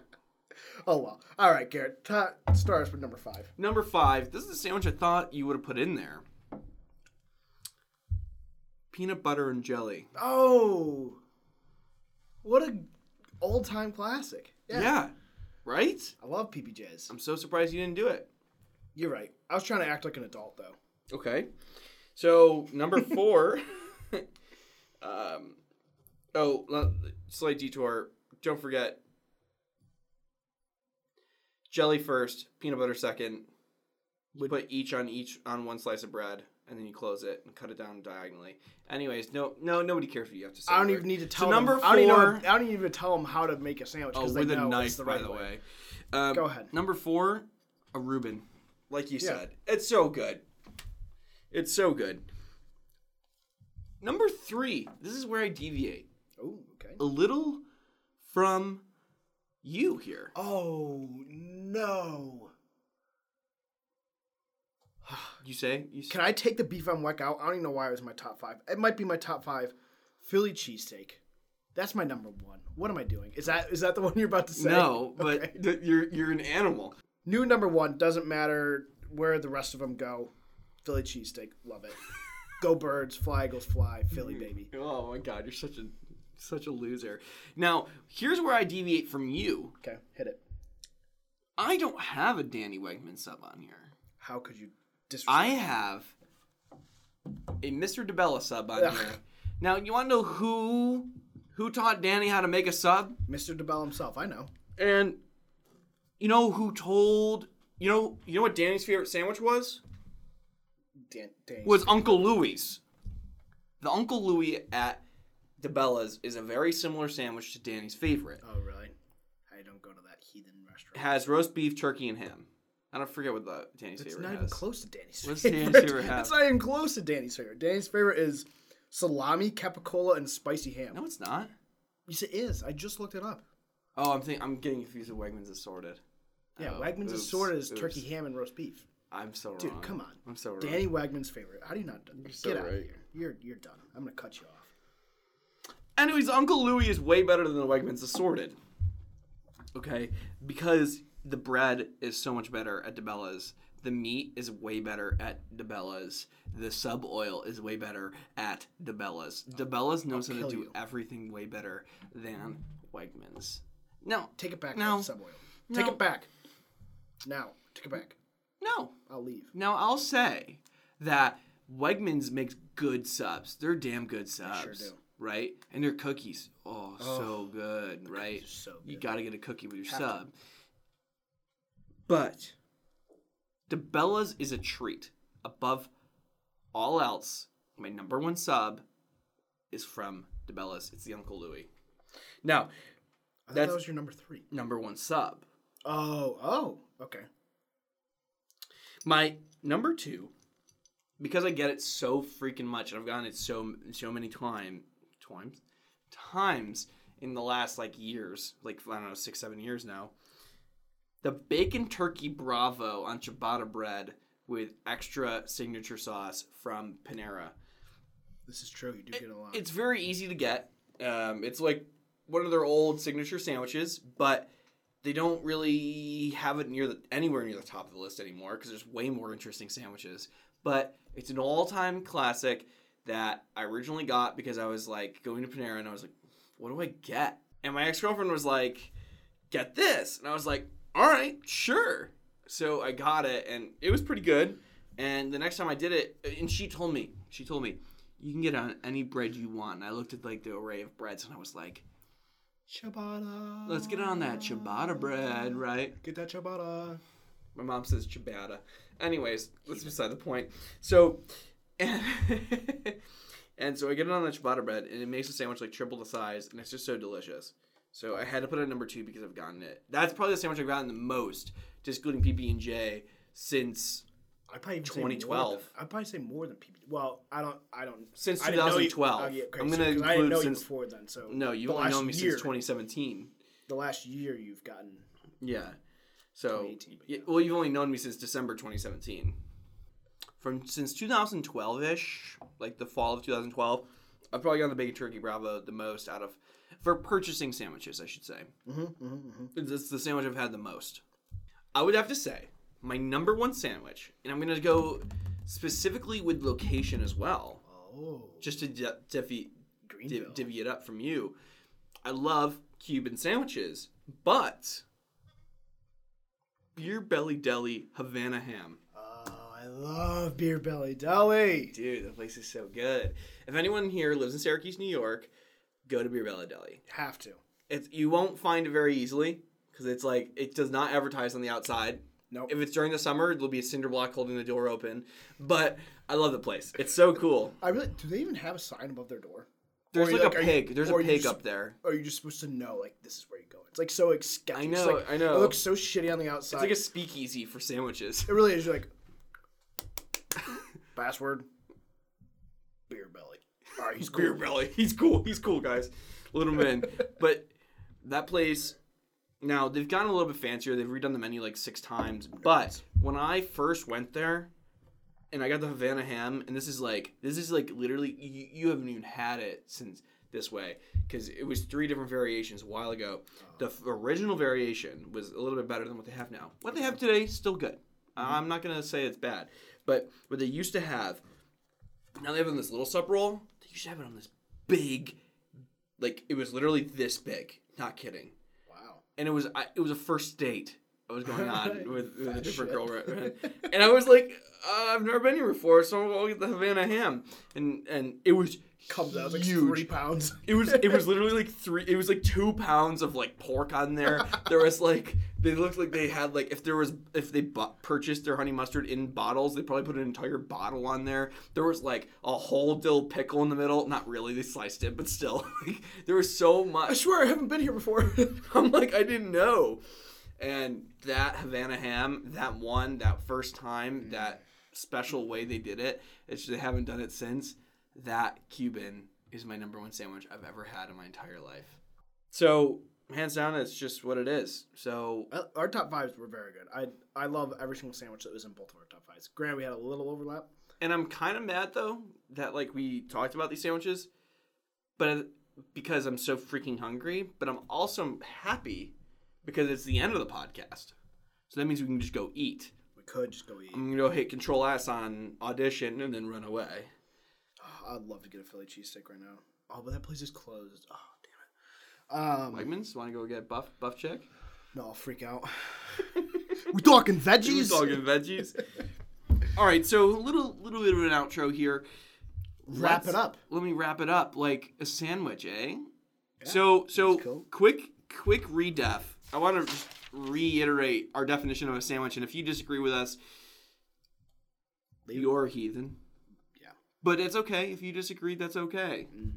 Oh well. All right, Garrett. Ta- start us with number five. Number five. This is a sandwich I thought you would have put in there. Peanut butter and jelly. Oh, what a old time classic. Yeah. Yeah. Right? I love PBJs. I'm so surprised you didn't do it. You're right. I was trying to act like an adult though. Okay. So number four. um, oh, le- slight detour. Don't forget. Jelly first, peanut butter second. You put each on each on one slice of bread, and then you close it and cut it down diagonally. Anyways, no, no, nobody cares what you have to say. I don't even need to So tell number them. I don't, even four- I don't even tell them how to make a sandwich Oh, with a knife, the by the way. way. Um, Go ahead. Number four, a Reuben. Like you Yeah. said, it's so good. It's so good. Number three, this is where I deviate Oh, okay. a little from you here. Oh no! You say you. Say, Can I take the beef on weck out? I don't even know why it was my top five. It might be my top five. Philly cheesesteak. That's my number one. What am I doing? Is that is that the one you're about to say? no, but Okay. th- you're you're an animal. new number one doesn't matter where the rest of them go. Philly cheesesteak, love it. go birds, fly eagles fly, Philly mm-hmm. baby. Oh my god, you're such a such a loser. Now, here's where I deviate from you. Okay, hit it. I don't have a Danny Wegman sub on here. How could you? I have a Mr. DeBella sub on here. Now, you want to know who who taught Danny how to make a sub? Mr. DeBella himself. I know. And you know who told you know you know what Danny's favorite sandwich was? Dan, Dan Was Uncle Louie's. The Uncle Louie at DeBella's is a very similar sandwich to Danny's favorite. Oh really? I don't go to that heathen restaurant. It has roast beef, turkey, and ham. I don't forget what the Danny's It's favorite not has. even close to Danny's What's favorite. Danny's favorite have? It's not even close to Danny's favorite. Danny's favorite is salami, capicola, and spicy ham. No, it's not. Yes, it is. I just looked it up. Oh, I'm think I'm getting confused with Wegmans Assorted. Yeah, Oh, Wegmans oops, assorted is oops. turkey ham and roast beef. I'm so wrong. Dude, come on. I'm so wrong. Danny Wegman's favorite. How do you not? Get so out of here. You're you're done. I'm gonna cut you off. Anyways, Uncle Louie is way better than the Wegmans assorted. Okay, because the bread is so much better at DeBella's. The meat is way better at DeBella's. The sub oil is way better at DeBella's. DeBella's knows how to do you. everything way better than Wegmans. No, Take it back. No. Sub oil. Take No. it back. Now. Take it back. no. I'll leave. Now I'll say that Wegmans makes good subs. They're damn good subs. sure do. Right? And their cookies, oh, so good, right? so You got to get a cookie with your Have to. But DeBella's is a treat. Above all else, my number one sub is from DeBella's. It's the Uncle Louie. Now, that was your number three. number one sub. Oh. Oh. Okay. My number two, because I get it so freaking much, and I've gotten it so so many time times times in the last like years, like I don't know, six seven years now. The bacon turkey bravo on ciabatta bread with extra signature sauce from Panera. This is true. You do get a lot. It's very easy to get. Um, it's like one of their old signature sandwiches, but they don't really have it near the, anywhere near the top of the list anymore because there's way more interesting sandwiches. But it's an all-time classic that I originally got because I was like going to Panera and I was like, "What do I get?" And my ex-girlfriend was like, "Get this," and I was like, "All right, sure." So I got it and it was pretty good. And the next time I did it, and she told me, she told me, you can get on any bread you want. And I looked at like the array of breads and I was like, ciabatta. let's get on that ciabatta bread, right? Get that ciabatta. My mom says ciabatta. Anyways, that's beside the point. So, and, so I get it on the ciabatta bread and it makes the sandwich like triple the size and it's just so delicious. So I had to put it at number two because I've gotten it. That's probably the sandwich I've gotten the most, just including PB and J, since I probably even 2012. I'd probably say more than PB. Well, I don't. I don't. Since I didn't know you- 2012. oh, okay, I'm so- gonna 'cause I didn't include know since- you before then. So no, you've only known me year, since 2017. The last year you've gotten. Yeah. So, 2018, yeah, yeah. well, you've only known me since December 2017. From since 2012 ish, like the fall of 2012, I've probably gotten the bacon turkey bravo the most out of for purchasing sandwiches, I should say. Mm-hmm, mm-hmm, mm-hmm. It's, the sandwich I've had the most. I would have to say my number one sandwich, and I'm gonna go specifically with location as well, Oh, just to div- divvy it up from you. I love Cuban sandwiches, but Beer Belly Deli Havana Ham. oh, I love Beer Belly Deli. Dude, the place is so good. If anyone here lives in Syracuse, New York, go to Beer Belly Deli. Have to. It's you won't find it very easily because it's like it does not advertise on the outside. Nope. If it's during the summer, there'll be a cinder block holding the door open. But I love the place. It's so cool. I really. Do they even have a sign above their door? There's like, like- a are you- pig. There's a pig just- up there. Or are you just supposed to know like this is where you go? It's like so like, sketchy. I know, like- I know. It looks so shitty on the outside. It's like a speakeasy for sandwiches. It really is. You're like password. Beer Belly. All right, he's cool. Beer Belly. He's cool. He's cool, guys. Little man. but that place now they've gotten a little bit fancier. They've redone the menu like six times. But when I first went there and I got the Havana ham, and this is like this is like literally you, you haven't even had it since this way because it was three different variations a while ago. Oh. The f- original variation was a little bit better than what they have now. What they have today still good. Mm-hmm. I'm not gonna say it's bad, but what they used to have now they have it on this little sub roll. Used to have it on this big, like it was literally this big. Not kidding. Wow. And it was I, it was a first date I was going on with, with a different girl, right, right? and I was like, uh, I've never been here before, so I'll get the Havana ham, and and it was Comes out like huge. three pounds. It was it was literally like three. It was like two pounds of like pork on there. There was like they looked like they had like if there was if they bu- purchased their honey mustard in bottles, they probably put an entire bottle on there. There was like a whole dill pickle in the middle. Not really, they sliced it, but still, like, there was so much. I swear I haven't been here before. I'm like I didn't know. And that Havana ham, that one, that first time, mm. that special way they did it, it's just, they haven't done it since. That Cuban is my number one sandwich I've ever had in my entire life. So hands down, it's just what it is. So Uh, Our top fives were very good. I I love every single sandwich that was in both of our top fives. Granted, we had a little overlap. and I'm kind of mad though that like we talked about these sandwiches, but because I'm so freaking hungry. But I'm also happy because it's the end of the podcast. So that means we can just go eat. We could just go eat. I'm gonna go hit Control S on audition and then run away. I'd love to get a Philly cheesesteak right now. Oh, but that place is closed. Oh, damn it. Um, Wegmans, want to go get buff buff check? no, I'll freak out. we talking veggies. We're talking veggies. All right, so a little little bit of an outro here. Wrap Let's- it up. Let me wrap it up like a sandwich, eh? Yeah, so so cool. quick quick redef. I want to just reiterate our definition of a sandwich, and if you disagree with us, Leave you're a heathen. But it's okay if you disagree. That's okay. Mm.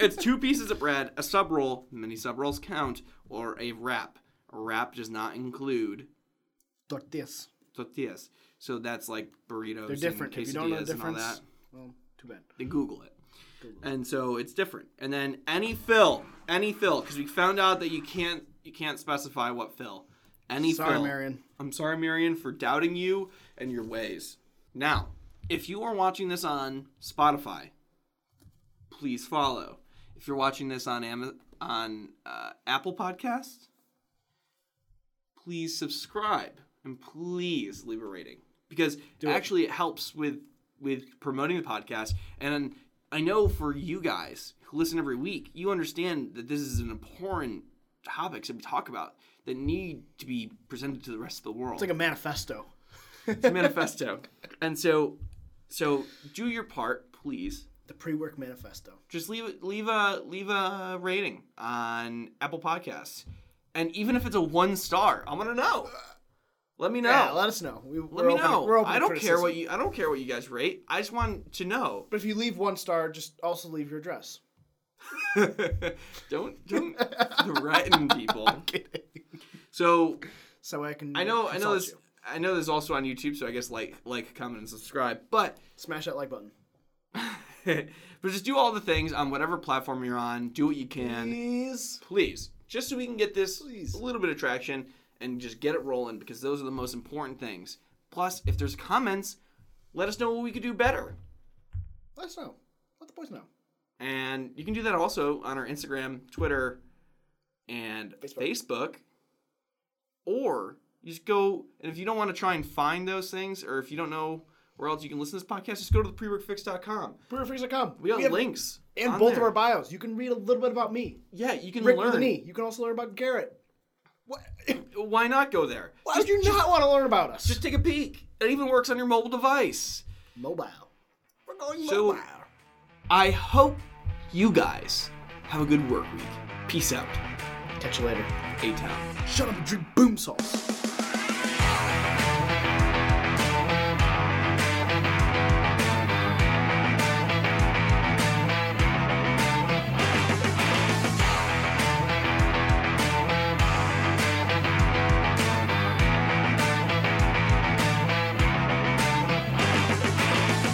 it's two pieces of bread, a sub roll, many sub rolls count, or a wrap. A wrap does not include Tortillas. tortillas. So that's like burritos. They're different. And If you don't know the quesadillas and all difference, that. well, too bad. Then Google it. Google And so it's different. And then any fill, any fill, because we found out that you can't you can't specify what fill. any fill. Sorry, film. Merriam. I'm sorry, Merriam, for doubting you and your ways. Now, if you are watching this on Spotify, please follow. If you're watching this on Amazon, on uh, Apple Podcasts, please subscribe and please leave a rating because it. actually it helps with with promoting the podcast. And I know for you guys who listen every week, you understand that this is an important topics that we talk about that need to be presented to the rest of the world It's like a manifesto. it's a manifesto. And so, so do your part, please. The pre-work manifesto. Just leave leave a leave a rating on Apple Podcasts, and even if it's a one star, I want to know. Let me know. Yeah, let us know. We, Let me know. We're open I don't care what you I don't care what you guys rate. I just want to know. But if you leave one star, just also leave your address. don't don't threaten people. So So I can. I know I know this you. I know this is also on YouTube. So I guess like like comment and subscribe. But Smash that like button. but just do all the things on whatever platform you're on. Do what you can, Please. please, just so we can get this Please. a little bit of traction and just get it rolling because those are the most important things. Plus, if there's comments, let us know what we could do better. Let us know. Let the boys know. And you can do that also on our Instagram, Twitter, and Facebook. Facebook. Or you just go, and if you don't want to try and find those things, or if you don't know where else you can listen to this podcast, just go to the preworkfix.com. Brewerfreaks.com. We got have- links. And both there. of our bios. You can read a little bit about me. Yeah, you can Rick learn. with an E. You can also learn about Garrett. What? Why not go there? Why would you not want to learn about us? Just take a peek. It even works on your mobile device. mobile. We're going So- mobile. I hope you guys have a good work week. Peace out. Catch you later. A Town. Shut up and drink boom sauce.